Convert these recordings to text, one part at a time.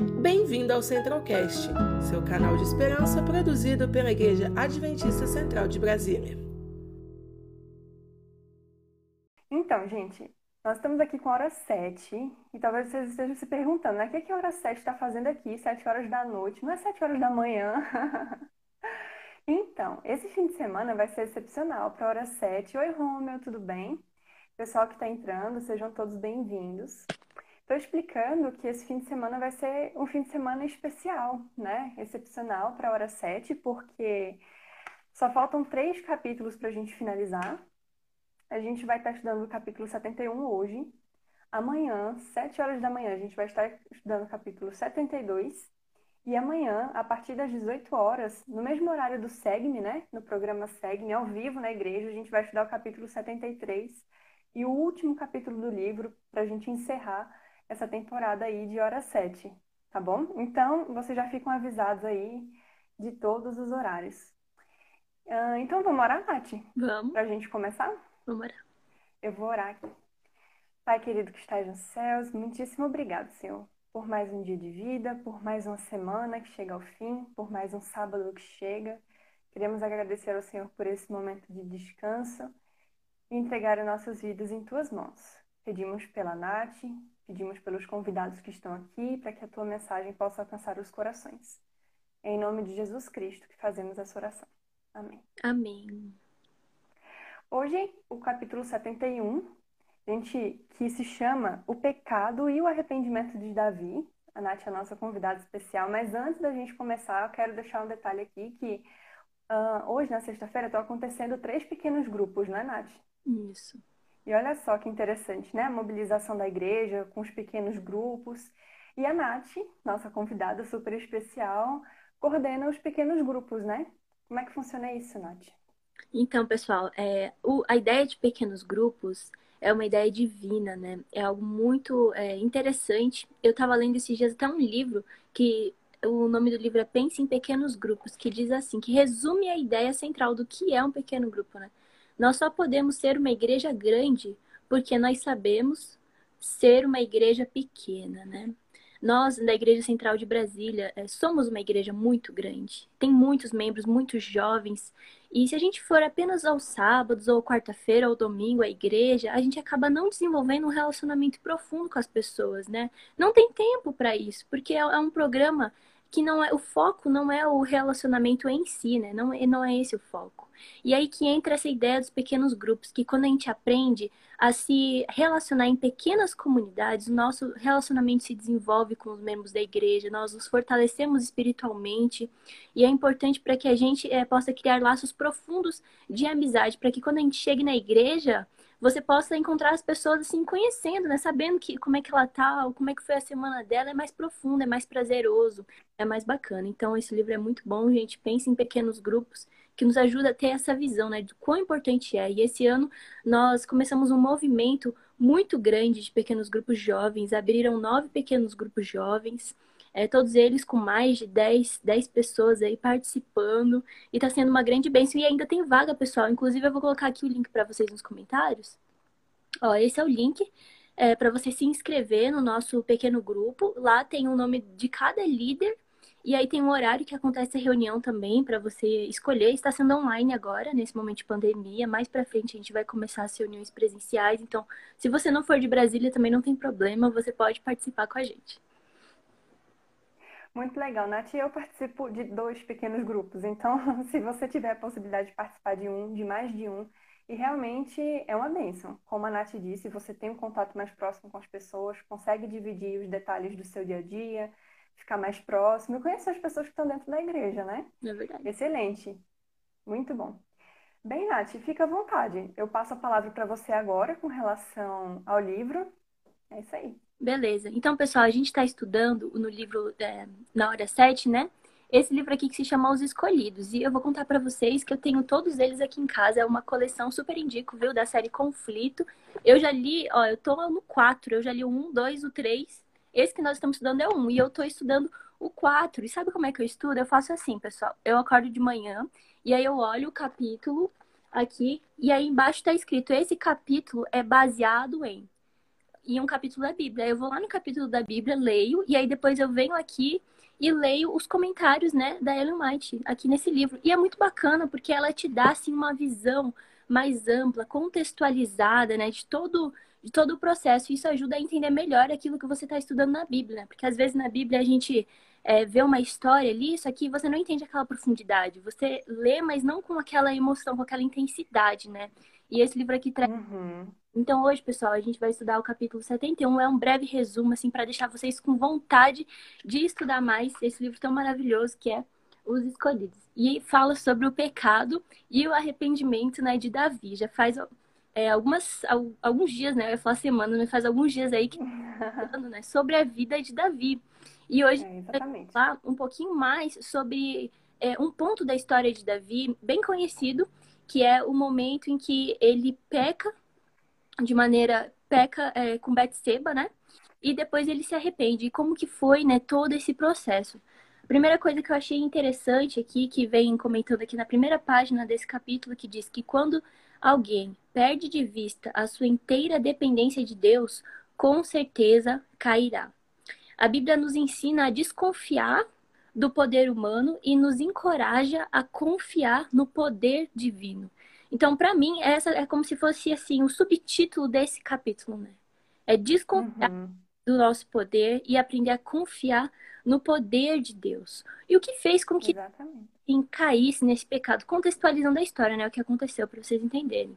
Bem-vindo ao Centralcast, seu canal de esperança produzido pela Igreja Adventista Central de Brasília. Então, gente, nós estamos aqui com a hora 7 e talvez vocês estejam se perguntando, né? O que, é que a hora 7 está fazendo aqui, 7 horas da noite? Não é 7 horas da manhã? então, esse fim de semana vai ser excepcional para a hora 7. Oi, Romeu, tudo bem? Pessoal que está entrando, sejam todos bem-vindos. Estou explicando que esse fim de semana vai ser um fim de semana especial, né? Excepcional para a hora 7, porque só faltam três capítulos para a gente finalizar. A gente vai estar estudando o capítulo 71 hoje. Amanhã, 7 horas da manhã, a gente vai estar estudando o capítulo 72. E amanhã, a partir das 18 horas, no mesmo horário do SEGME, né? No programa SEGME, ao vivo na igreja, a gente vai estudar o capítulo 73 e o último capítulo do livro para a gente encerrar essa temporada aí de hora 7, tá bom? Então, vocês já ficam avisados aí de todos os horários. Uh, então, vamos orar, Nath? Vamos. Pra gente começar? Vamos orar. Eu vou orar aqui. Pai querido que estás nos céus, muitíssimo obrigado, Senhor, por mais um dia de vida, por mais uma semana que chega ao fim, por mais um sábado que chega. Queremos agradecer ao Senhor por esse momento de descanso e entregar as nossas vidas em tuas mãos. Pedimos pela Nath, Pedimos pelos convidados que estão aqui para que a tua mensagem possa alcançar os corações. É em nome de Jesus Cristo que fazemos essa oração. Amém. Amém. Hoje, o capítulo 71, gente, que se chama O Pecado e o Arrependimento de Davi. A Nath é a nossa convidada especial, mas antes da gente começar, eu quero deixar um detalhe aqui que uh, hoje, na sexta-feira, estão acontecendo três pequenos grupos, não é, Nath? Isso. E olha só que interessante, né? A mobilização da igreja com os pequenos grupos. E a Nath, nossa convidada super especial, coordena os pequenos grupos, né? Como é que funciona isso, Nath? Então, pessoal, é, o, a ideia de pequenos grupos é uma ideia divina, né? É algo muito é, interessante. Eu estava lendo esses dias até um livro que o nome do livro é Pense em Pequenos Grupos, que diz assim, que resume a ideia central do que é um pequeno grupo, né? Nós só podemos ser uma igreja grande porque nós sabemos ser uma igreja pequena, né? Nós, da Igreja Central de Brasília, eh, somos uma igreja muito grande. Tem muitos membros, muitos jovens. E se a gente for apenas aos sábados, ou quarta-feira, ou domingo à igreja, a gente acaba não desenvolvendo um relacionamento profundo com as pessoas, né? Não tem tempo para isso, porque é, é um programa que não é o foco não é o relacionamento em si, né? Não, é, não é esse o foco. E aí que entra essa ideia dos pequenos grupos, que quando a gente aprende a se relacionar em pequenas comunidades, o nosso relacionamento se desenvolve com os membros da igreja, nós nos fortalecemos espiritualmente, e é importante para que a gente é, possa criar laços profundos de amizade, para que quando a gente chegue na igreja, você possa encontrar as pessoas assim conhecendo, né, sabendo que como é que ela tá, como é que foi a semana dela, é mais profundo, é mais prazeroso, é mais bacana. Então esse livro é muito bom, gente. Pense em pequenos grupos que nos ajuda a ter essa visão, né, de quão importante é. E esse ano nós começamos um movimento muito grande de pequenos grupos jovens, abriram nove pequenos grupos jovens é, todos eles com mais de 10, 10 pessoas aí participando. E está sendo uma grande bênção. E ainda tem vaga, pessoal. Inclusive, eu vou colocar aqui o link para vocês nos comentários. Ó, esse é o link é, para você se inscrever no nosso pequeno grupo. Lá tem o nome de cada líder. E aí tem um horário que acontece a reunião também para você escolher. Está sendo online agora, nesse momento de pandemia. Mais para frente a gente vai começar as reuniões presenciais. Então, se você não for de Brasília, também não tem problema, você pode participar com a gente. Muito legal, Nath. Eu participo de dois pequenos grupos, então, se você tiver a possibilidade de participar de um, de mais de um, e realmente é uma bênção. Como a Nath disse, você tem um contato mais próximo com as pessoas, consegue dividir os detalhes do seu dia a dia, ficar mais próximo e conhecer as pessoas que estão dentro da igreja, né? É verdade. Excelente. Muito bom. Bem, Nath, fica à vontade. Eu passo a palavra para você agora com relação ao livro. É isso aí. Beleza. Então, pessoal, a gente está estudando no livro é, Na Hora 7, né? Esse livro aqui que se chama Os Escolhidos. E eu vou contar para vocês que eu tenho todos eles aqui em casa. É uma coleção super indico, viu? Da série Conflito. Eu já li, ó, eu tô no 4. Eu já li o 1, 2, o 3. Esse que nós estamos estudando é o 1. E eu tô estudando o 4. E sabe como é que eu estudo? Eu faço assim, pessoal. Eu acordo de manhã e aí eu olho o capítulo aqui. E aí embaixo está escrito: esse capítulo é baseado em em um capítulo da Bíblia. Eu vou lá no capítulo da Bíblia, leio, e aí depois eu venho aqui e leio os comentários, né, da Ellen White aqui nesse livro. E é muito bacana porque ela te dá assim uma visão mais ampla, contextualizada, né, de todo de todo o processo. Isso ajuda a entender melhor aquilo que você está estudando na Bíblia, né? porque às vezes na Bíblia a gente é, vê uma história ali, isso aqui você não entende aquela profundidade. Você lê, mas não com aquela emoção, com aquela intensidade, né? E esse livro aqui traz. Uhum. Então, hoje, pessoal, a gente vai estudar o capítulo 71. É um breve resumo, assim, para deixar vocês com vontade de estudar mais esse livro tão maravilhoso que é Os Escolhidos. E fala sobre o pecado e o arrependimento né, de Davi. Já faz é, algumas, alguns dias, né? Eu ia falar semana, mas faz alguns dias aí que falando, né, sobre a vida de Davi. E hoje é, vai falar um pouquinho mais sobre é, um ponto da história de Davi bem conhecido, que é o momento em que ele peca de maneira peca é, com Betseba, né? E depois ele se arrepende. E como que foi, né, todo esse processo? Primeira coisa que eu achei interessante aqui, que vem comentando aqui na primeira página desse capítulo, que diz que quando alguém perde de vista a sua inteira dependência de Deus, com certeza cairá. A Bíblia nos ensina a desconfiar do poder humano e nos encoraja a confiar no poder divino. Então, para mim, essa é como se fosse assim um subtítulo desse capítulo, né? É desconfiar uhum. do nosso poder e aprender a confiar no poder de Deus. E o que fez com que em caísse nesse pecado, contextualizando a história, né? O que aconteceu para vocês entenderem.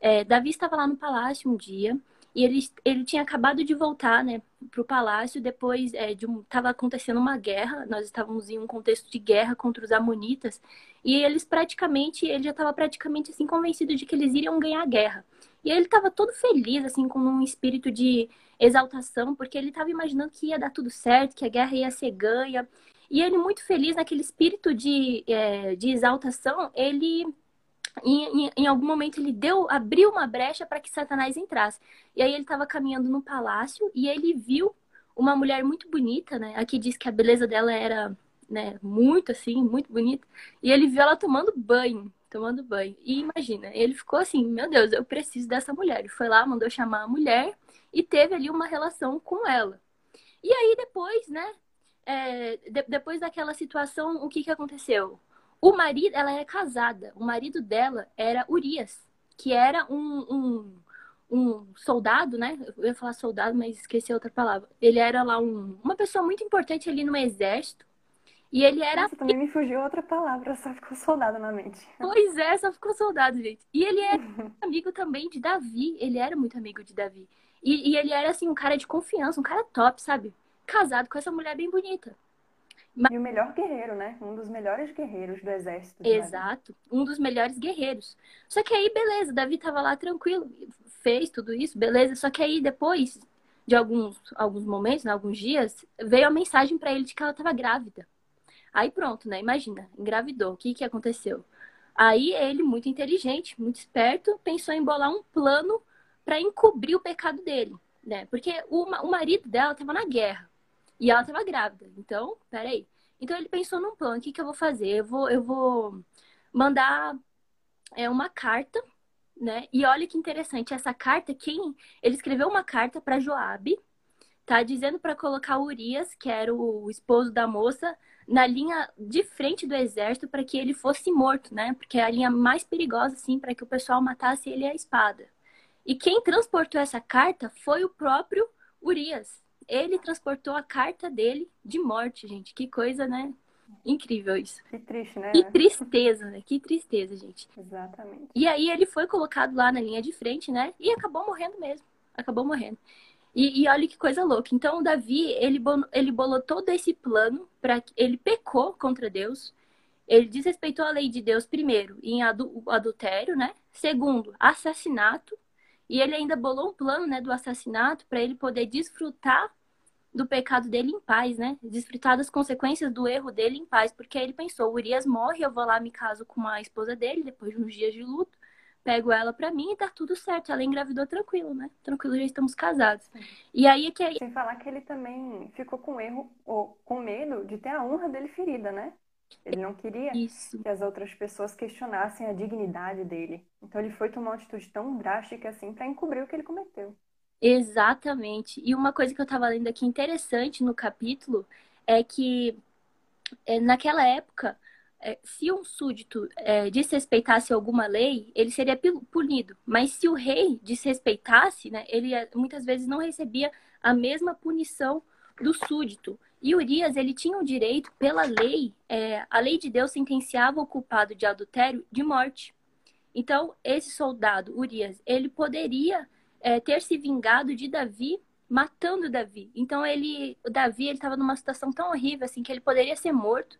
É, Davi estava lá no palácio um dia e ele, ele tinha acabado de voltar, né, para o palácio depois é, de um, tava acontecendo uma guerra. Nós estávamos em um contexto de guerra contra os amonitas e eles praticamente, ele já estava praticamente assim convencido de que eles iriam ganhar a guerra. E ele estava todo feliz, assim, com um espírito de exaltação, porque ele estava imaginando que ia dar tudo certo, que a guerra ia ser ganha. E ele, muito feliz naquele espírito de, é, de exaltação, ele em, em, algum momento ele deu, abriu uma brecha para que Satanás entrasse. E aí ele estava caminhando no palácio e ele viu uma mulher muito bonita, né? Aqui diz que a beleza dela era, né, muito assim, muito bonita. E ele viu ela tomando banho, tomando banho. E imagina, ele ficou assim, meu Deus, eu preciso dessa mulher. Ele foi lá, mandou chamar a mulher e teve ali uma relação com ela. E aí depois, né? É, de, depois daquela situação, o que que aconteceu? O marido, ela era casada. O marido dela era Urias, que era um, um, um soldado, né? Eu ia falar soldado, mas esqueci outra palavra. Ele era lá um, uma pessoa muito importante ali no exército. E ele era. Nossa, também me fugiu outra palavra, só ficou soldado na mente. Pois é, só ficou soldado, gente. E ele era amigo também de Davi. Ele era muito amigo de Davi. E, e ele era, assim, um cara de confiança, um cara top, sabe? Casado com essa mulher bem bonita. E o melhor guerreiro, né? Um dos melhores guerreiros do exército. Exato, um dos melhores guerreiros. Só que aí, beleza, Davi tava lá tranquilo, fez tudo isso, beleza. Só que aí, depois de alguns, alguns momentos, né, alguns dias, veio a mensagem para ele de que ela tava grávida. Aí pronto, né? Imagina, engravidou. O que que aconteceu? Aí ele, muito inteligente, muito esperto, pensou em bolar um plano para encobrir o pecado dele, né? Porque o, o marido dela tava na guerra. E ela estava grávida. Então, peraí. Então ele pensou num plano. O que, que eu vou fazer? Eu vou, eu vou mandar é, uma carta, né? E olha que interessante. Essa carta, quem. Ele escreveu uma carta para Joabe, tá? Dizendo para colocar Urias, que era o esposo da moça, na linha de frente do exército para que ele fosse morto, né? Porque é a linha mais perigosa, assim, para que o pessoal matasse ele à espada. E quem transportou essa carta foi o próprio Urias ele transportou a carta dele de morte, gente. Que coisa, né? Incrível isso. Que triste, né? Que tristeza, né? Que tristeza, gente. Exatamente. E aí ele foi colocado lá na linha de frente, né? E acabou morrendo mesmo. Acabou morrendo. E, e olha que coisa louca. Então, o Davi, ele, ele bolou todo esse plano para ele pecou contra Deus. Ele desrespeitou a lei de Deus, primeiro, em adultério, né? Segundo, assassinato. E ele ainda bolou um plano, né, do assassinato para ele poder desfrutar do pecado dele em paz, né? Desfrutar das consequências do erro dele em paz, porque ele pensou, Urias morre, eu vou lá me caso com a esposa dele depois de uns dias de luto, pego ela para mim e tá tudo certo. Ela engravidou tranquilo, né? Tranquilo, já estamos casados. E aí é que aí... Sem falar que ele também ficou com erro ou com medo de ter a honra dele ferida, né? Ele não queria Isso. que as outras pessoas questionassem a dignidade dele. Então ele foi tomar uma atitude tão drástica assim para encobrir o que ele cometeu. Exatamente. E uma coisa que eu estava lendo aqui interessante no capítulo é que é, naquela época, é, se um súdito é, desrespeitasse alguma lei, ele seria punido. Mas se o rei desrespeitasse, né, ele muitas vezes não recebia a mesma punição do súdito. E Urias, ele tinha o direito, pela lei, é, a lei de Deus sentenciava o culpado de adultério de morte. Então, esse soldado, Urias, ele poderia é, ter se vingado de Davi matando Davi. Então ele, o Davi, ele estava numa situação tão horrível assim que ele poderia ser morto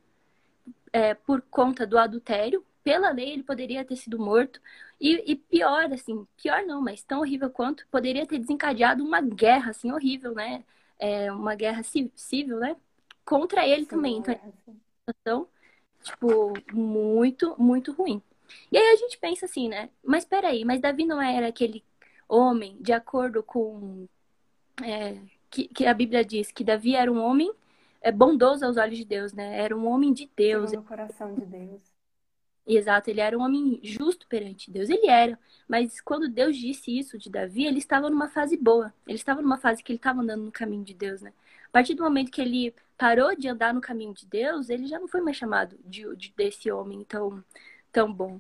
é, por conta do adultério. Pela lei ele poderia ter sido morto e, e, pior assim, pior não, mas tão horrível quanto poderia ter desencadeado uma guerra assim horrível, né? É, uma guerra civil, né? Contra ele Sim, também. Então, é situação tipo muito, muito ruim. E aí a gente pensa assim, né? Mas peraí, mas Davi não era aquele homem, de acordo com é, que, que, a Bíblia diz que Davi era um homem é, bondoso aos olhos de Deus, né? Era um homem de Deus. No coração de Deus. Exato, ele era um homem justo perante Deus. Ele era. Mas quando Deus disse isso de Davi, ele estava numa fase boa. Ele estava numa fase que ele estava andando no caminho de Deus, né? A partir do momento que ele parou de andar no caminho de Deus, ele já não foi mais chamado de, de desse homem tão, tão bom.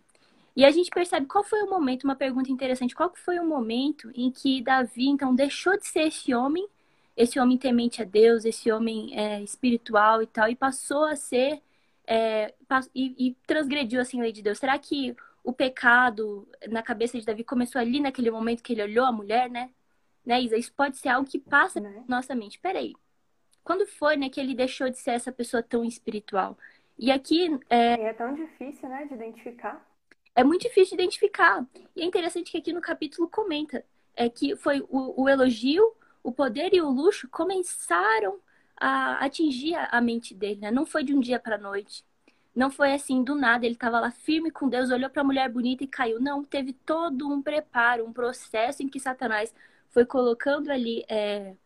E a gente percebe qual foi o momento, uma pergunta interessante, qual foi o momento em que Davi, então, deixou de ser esse homem, esse homem temente a Deus, esse homem é, espiritual e tal, e passou a ser, é, e, e transgrediu, assim, a lei de Deus. Será que o pecado na cabeça de Davi começou ali naquele momento que ele olhou a mulher, né? Né, Isa? Isso pode ser algo que passa na nossa mente. Peraí, quando foi, né, que ele deixou de ser essa pessoa tão espiritual? E aqui... É, é tão difícil, né, de identificar é muito difícil de identificar. E é interessante que aqui no capítulo comenta é que foi o, o elogio, o poder e o luxo começaram a atingir a mente dele, né? Não foi de um dia para noite. Não foi assim do nada, ele estava lá firme com Deus, olhou para a mulher bonita e caiu. Não, teve todo um preparo, um processo em que Satanás foi colocando ali é,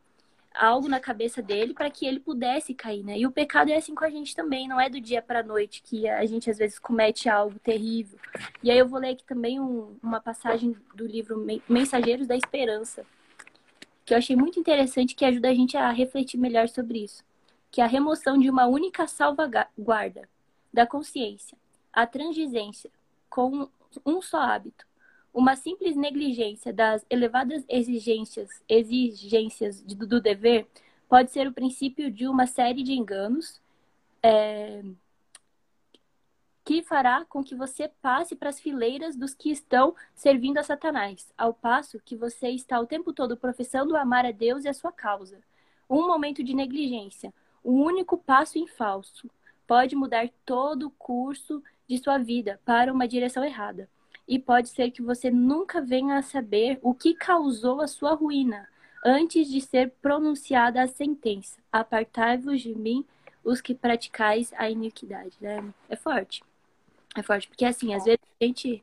algo na cabeça dele para que ele pudesse cair, né? E o pecado é assim com a gente também, não é do dia para noite que a gente às vezes comete algo terrível. E aí eu vou ler aqui também um, uma passagem do livro Mensageiros da Esperança, que eu achei muito interessante que ajuda a gente a refletir melhor sobre isso, que é a remoção de uma única salvaguarda da consciência, a transigência com um só hábito uma simples negligência das elevadas exigências, exigências do, do dever pode ser o princípio de uma série de enganos é, que fará com que você passe para as fileiras dos que estão servindo a Satanás, ao passo que você está o tempo todo professando amar a Deus e a sua causa. Um momento de negligência, um único passo em falso, pode mudar todo o curso de sua vida para uma direção errada e pode ser que você nunca venha a saber o que causou a sua ruína antes de ser pronunciada a sentença. Apartai-vos de mim, os que praticais a iniquidade. Né? É forte. É forte, porque assim, às vezes a gente.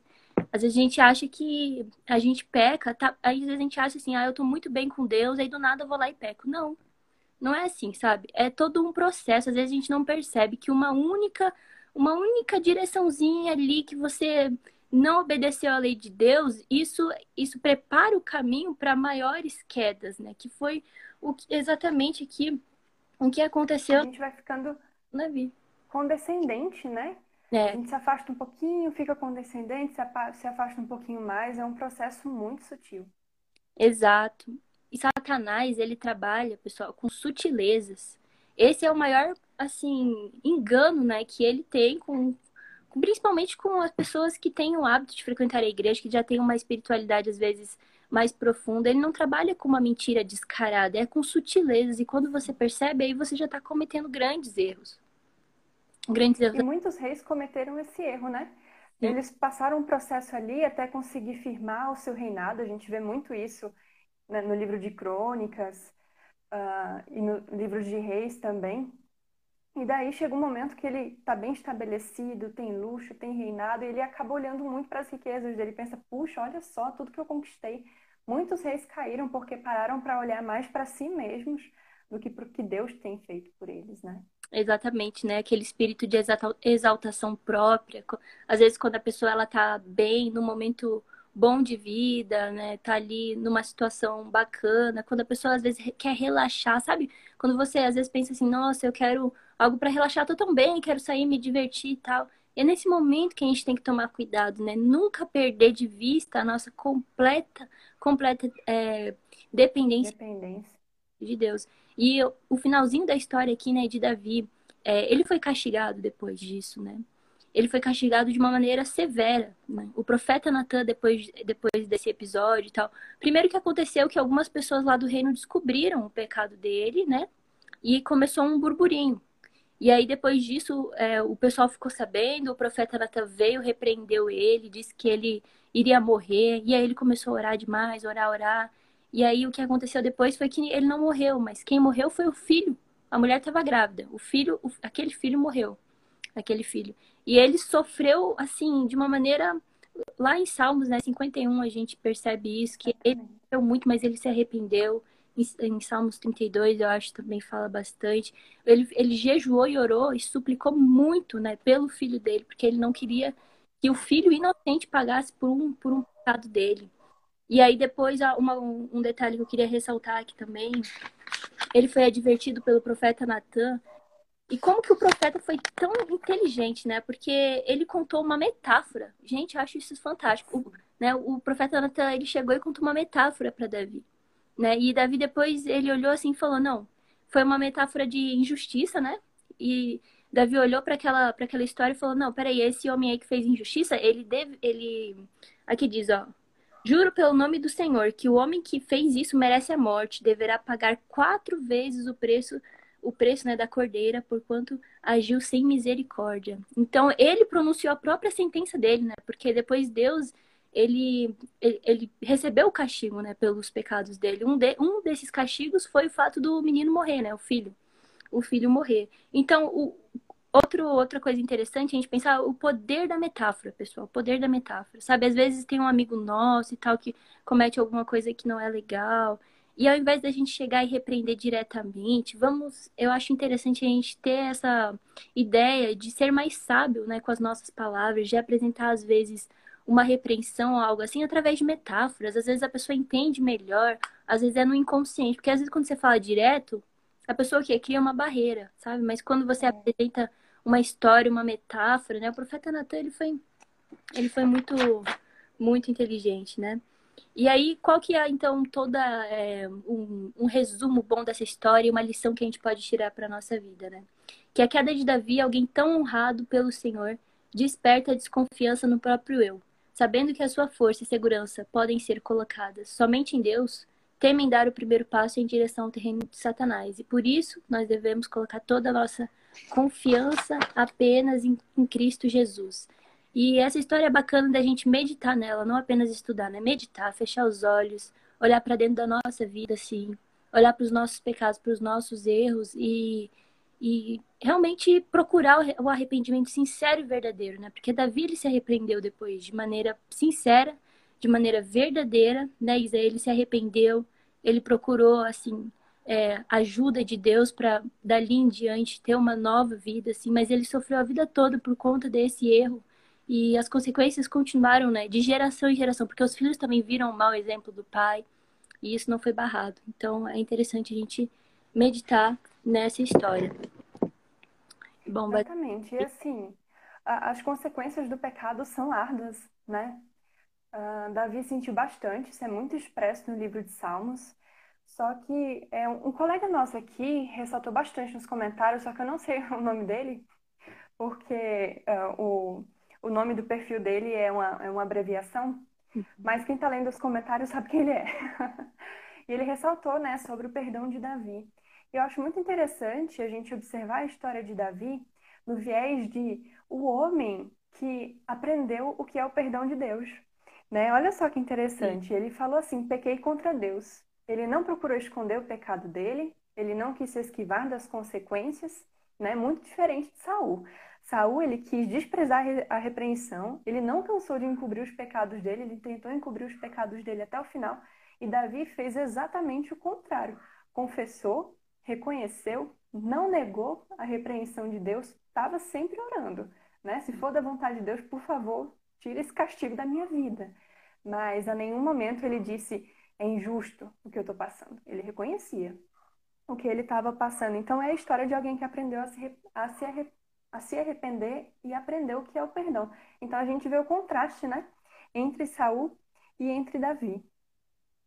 Às vezes a gente acha que a gente peca, tá? Às vezes a gente acha assim, ah, eu tô muito bem com Deus, aí do nada eu vou lá e peco. Não. Não é assim, sabe? É todo um processo. Às vezes a gente não percebe que uma única, uma única direçãozinha ali que você não obedeceu à lei de Deus, isso, isso prepara o caminho para maiores quedas, né? Que foi o que, exatamente aqui o que aconteceu. A gente vai ficando condescendente, né? É. A gente se afasta um pouquinho, fica condescendente, se afasta um pouquinho mais, é um processo muito sutil. Exato. E Satanás, ele trabalha, pessoal, com sutilezas. Esse é o maior, assim, engano, né, que ele tem com, principalmente com as pessoas que têm o hábito de frequentar a igreja, que já têm uma espiritualidade às vezes mais profunda. Ele não trabalha com uma mentira descarada, é com sutilezas. E quando você percebe, aí você já está cometendo grandes erros. Grandes erros. E muitos reis cometeram esse erro, né? Sim. Eles passaram um processo ali até conseguir firmar o seu reinado. A gente vê muito isso né, no livro de Crônicas uh, e no livro de Reis também e daí chega um momento que ele está bem estabelecido, tem luxo, tem reinado, e ele acaba olhando muito para as riquezas dele. Pensa, puxa, olha só tudo que eu conquistei. Muitos reis caíram porque pararam para olhar mais para si mesmos do que para o que Deus tem feito por eles, né? Exatamente, né? Aquele espírito de exaltação própria. Às vezes, quando a pessoa ela tá bem, no momento bom de vida, né? Tá ali numa situação bacana. Quando a pessoa às vezes quer relaxar, sabe? Quando você às vezes pensa assim, nossa, eu quero algo para relaxar, tô tão bem, quero sair, me divertir e tal. É nesse momento que a gente tem que tomar cuidado, né? Nunca perder de vista a nossa completa, completa é, dependência, dependência de Deus. E o finalzinho da história aqui, né, de Davi, é, ele foi castigado depois disso, né? Ele foi castigado de uma maneira severa. Né? O profeta Natan, depois, depois desse episódio e tal, primeiro que aconteceu que algumas pessoas lá do reino descobriram o pecado dele, né? E começou um burburinho. E aí, depois disso, é, o pessoal ficou sabendo, o profeta Natan veio, repreendeu ele, disse que ele iria morrer, e aí ele começou a orar demais, orar, orar. E aí, o que aconteceu depois foi que ele não morreu, mas quem morreu foi o filho. A mulher estava grávida, o filho, o, aquele filho morreu, aquele filho. E ele sofreu, assim, de uma maneira. Lá em Salmos, né, 51, a gente percebe isso, que ele sofreu muito, mas ele se arrependeu em Salmos 32, eu acho também fala bastante. Ele, ele jejuou e orou e suplicou muito, né, pelo filho dele, porque ele não queria que o filho inocente pagasse por um, por um pecado dele. E aí depois, uma, um detalhe que eu queria ressaltar aqui também, ele foi advertido pelo profeta Natan. E como que o profeta foi tão inteligente, né? Porque ele contou uma metáfora. Gente, eu acho isso fantástico. O, né, o profeta Natan, ele chegou e contou uma metáfora para Davi. Né? E Davi depois ele olhou assim e falou: "Não, foi uma metáfora de injustiça, né? E Davi olhou para aquela para aquela história e falou: "Não, peraí, esse homem aí que fez injustiça, ele deve ele aqui diz, ó, Juro pelo nome do Senhor que o homem que fez isso merece a morte, deverá pagar quatro vezes o preço o preço né, da cordeira, porquanto agiu sem misericórdia. Então, ele pronunciou a própria sentença dele, né? Porque depois Deus ele, ele, ele, recebeu o castigo, né, pelos pecados dele. Um, de, um desses castigos foi o fato do menino morrer, né, o filho, o filho morrer. Então, o, outro, outra coisa interessante é a gente pensar o poder da metáfora, pessoal, o poder da metáfora. Sabe, às vezes tem um amigo nosso e tal que comete alguma coisa que não é legal. E ao invés da gente chegar e repreender diretamente, vamos, eu acho interessante a gente ter essa ideia de ser mais sábio, né, com as nossas palavras, de apresentar às vezes uma repreensão ou algo assim através de metáforas. Às vezes a pessoa entende melhor, às vezes é no inconsciente, porque às vezes quando você fala direto, a pessoa que cria uma barreira, sabe? Mas quando você é. apresenta uma história, uma metáfora, né? O profeta Natan, ele foi ele foi muito muito inteligente, né? E aí, qual que é, então, toda é, um, um, resumo bom dessa história e uma lição que a gente pode tirar para nossa vida, né? Que a queda de Davi, alguém tão honrado pelo Senhor, desperta a desconfiança no próprio eu. Sabendo que a sua força e segurança podem ser colocadas somente em Deus, temem dar o primeiro passo em direção ao terreno de Satanás. E por isso, nós devemos colocar toda a nossa confiança apenas em, em Cristo Jesus. E essa história é bacana da gente meditar nela, não apenas estudar, né? Meditar, fechar os olhos, olhar para dentro da nossa vida, assim, olhar para os nossos pecados, para os nossos erros e e realmente procurar o arrependimento sincero e verdadeiro, né? Porque Davi ele se arrependeu depois de maneira sincera, de maneira verdadeira, né? Isaías ele se arrependeu, ele procurou assim é, ajuda de Deus para dali em diante ter uma nova vida, assim. Mas ele sofreu a vida toda por conta desse erro e as consequências continuaram, né? De geração em geração, porque os filhos também viram o mau exemplo do pai e isso não foi barrado. Então é interessante a gente meditar nessa história. Bom, Exatamente. E assim, as consequências do pecado são árduas, né? Uh, Davi sentiu bastante, isso é muito expresso no livro de Salmos. Só que é, um colega nosso aqui ressaltou bastante nos comentários, só que eu não sei o nome dele, porque uh, o, o nome do perfil dele é uma, é uma abreviação, uhum. mas quem está lendo os comentários sabe quem ele é. e ele ressaltou né, sobre o perdão de Davi. Eu acho muito interessante a gente observar a história de Davi no viés de o homem que aprendeu o que é o perdão de Deus. Né? Olha só que interessante. Sim. Ele falou assim: pequei contra Deus. Ele não procurou esconder o pecado dele, ele não quis se esquivar das consequências, né? Muito diferente de Saul. Saul ele quis desprezar a repreensão, ele não cansou de encobrir os pecados dele, ele tentou encobrir os pecados dele até o final, e Davi fez exatamente o contrário. Confessou, reconheceu, não negou a repreensão de Deus, estava sempre orando. Né? Se for da vontade de Deus, por favor, tire esse castigo da minha vida. Mas a nenhum momento ele disse é injusto o que eu estou passando. Ele reconhecia o que ele estava passando. Então é a história de alguém que aprendeu a se, a se, a se arrepender e aprendeu o que é o perdão. Então a gente vê o contraste, né? Entre Saul e entre Davi.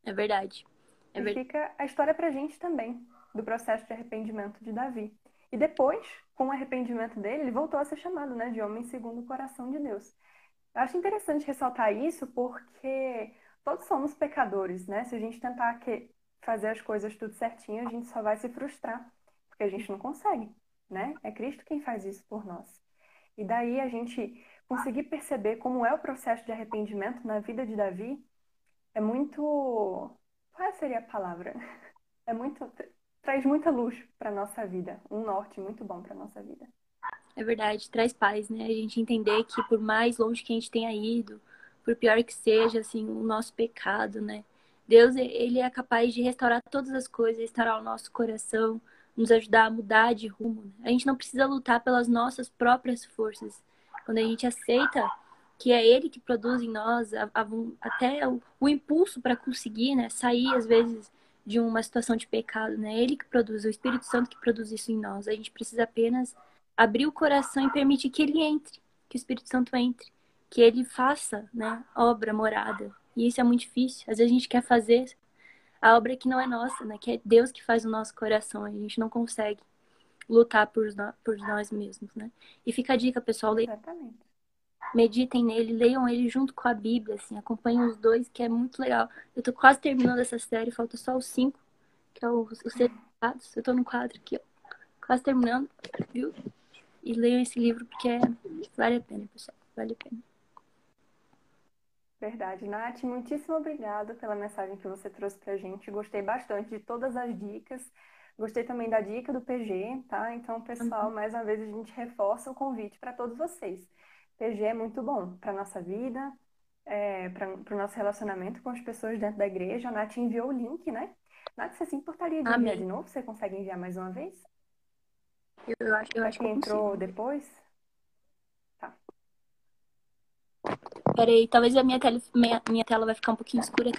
É verdade. É e fica a história pra gente também, do processo de arrependimento de Davi. E depois, com o arrependimento dele, ele voltou a ser chamado né, de homem segundo o coração de Deus. Eu acho interessante ressaltar isso porque todos somos pecadores, né? Se a gente tentar fazer as coisas tudo certinho, a gente só vai se frustrar, porque a gente não consegue, né? É Cristo quem faz isso por nós. E daí a gente conseguir perceber como é o processo de arrependimento na vida de Davi é muito. Qual seria a palavra? É muito. Traz muita luz para nossa vida, um norte muito bom para nossa vida. É verdade, traz paz, né? A gente entender que por mais longe que a gente tenha ido, por pior que seja, assim, o nosso pecado, né? Deus, ele é capaz de restaurar todas as coisas, restaurar o nosso coração, nos ajudar a mudar de rumo. Né? A gente não precisa lutar pelas nossas próprias forças. Quando a gente aceita que é Ele que produz em nós a, a, até o, o impulso para conseguir, né, sair às vezes de uma situação de pecado, né? Ele que produz, o Espírito Santo que produz isso em nós. A gente precisa apenas abrir o coração e permitir que Ele entre, que o Espírito Santo entre, que Ele faça, né, obra, morada. E isso é muito difícil. Às vezes a gente quer fazer a obra que não é nossa, né? Que é Deus que faz o nosso coração. A gente não consegue lutar por, nós mesmos, né? E fica a dica, pessoal. Exatamente. Meditem nele, leiam ele junto com a Bíblia, assim. Acompanhem os dois, que é muito legal. Eu tô quase terminando essa série, falta só os cinco, que é os, os seriados. Eu tô no quadro aqui, ó. Quase terminando, viu? E leiam esse livro, porque é... vale a pena, pessoal. Vale a pena. Verdade. Nath, muitíssimo obrigada pela mensagem que você trouxe para a gente. Gostei bastante de todas as dicas. Gostei também da dica do PG, tá? Então, pessoal, uhum. mais uma vez a gente reforça o convite para todos vocês. PG é muito bom para nossa vida, é, para o nosso relacionamento com as pessoas dentro da igreja. A Nath enviou o link, né? Nath, você se importaria de enviar de novo? Você consegue enviar mais uma vez? Eu acho, eu acho que entrou consigo. depois. Peraí, talvez a minha tela, minha, minha tela vai ficar um pouquinho escura.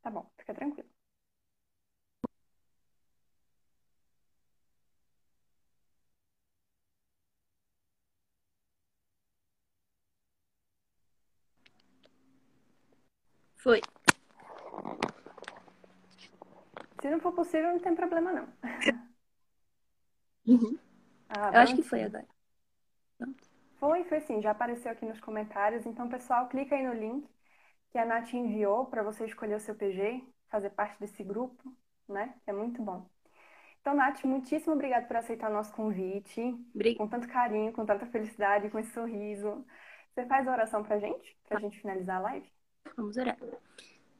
Tá bom, fica tranquilo. Foi. Se não for possível, não tem problema não. Uhum. Ah, Eu acho que foi agora. Foi, foi sim, já apareceu aqui nos comentários. Então, pessoal, clica aí no link que a Nath enviou para você escolher o seu PG, fazer parte desse grupo, né? É muito bom. Então, Nath, muitíssimo obrigada por aceitar o nosso convite. Obrigada. Com tanto carinho, com tanta felicidade, com esse sorriso. Você faz a oração pra gente? Pra gente finalizar a live? Vamos orar.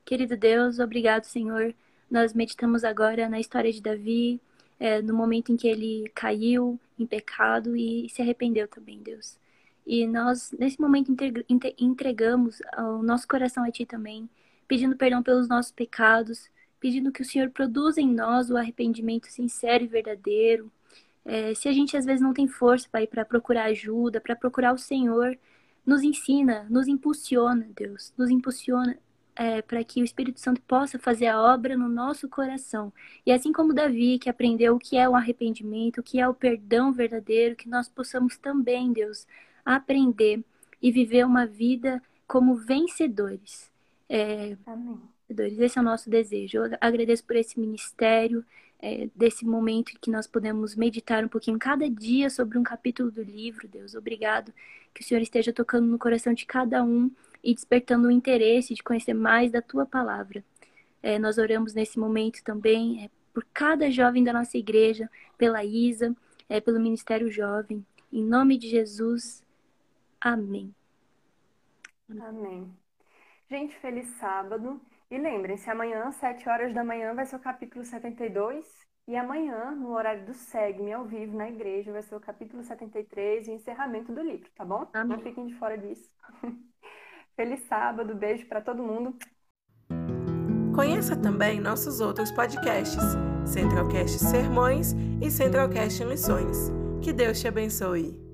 Querido Deus, obrigado, Senhor. Nós meditamos agora na história de Davi, é, no momento em que ele caiu em pecado e se arrependeu também, Deus. E nós, nesse momento, entregamos o nosso coração a Ti também, pedindo perdão pelos nossos pecados, pedindo que o Senhor produza em nós o arrependimento sincero e verdadeiro. É, se a gente às vezes não tem força para ir para procurar ajuda, para procurar o Senhor, nos ensina, nos impulsiona, Deus, nos impulsiona é, para que o Espírito Santo possa fazer a obra no nosso coração. E assim como Davi, que aprendeu o que é o arrependimento, o que é o perdão verdadeiro, que nós possamos também, Deus, aprender e viver uma vida como vencedores. É, Amém. Esse é o nosso desejo. Eu agradeço por esse ministério, é, desse momento que nós podemos meditar um pouquinho cada dia sobre um capítulo do livro, Deus. Obrigado. Que o Senhor esteja tocando no coração de cada um e despertando o interesse de conhecer mais da tua palavra. É, nós oramos nesse momento também é, por cada jovem da nossa igreja, pela Isa, é, pelo Ministério Jovem. Em nome de Jesus, amém. Amém. Gente, feliz sábado. E lembrem-se, amanhã, às 7 horas da manhã, vai ser o capítulo 72. E amanhã, no horário do SEGME, ao vivo, na igreja, vai ser o capítulo 73 e o encerramento do livro, tá bom? Amém. Não fiquem de fora disso. Feliz sábado, beijo para todo mundo. Conheça também nossos outros podcasts, Centralcast Sermões e Centralcast Missões. Que Deus te abençoe.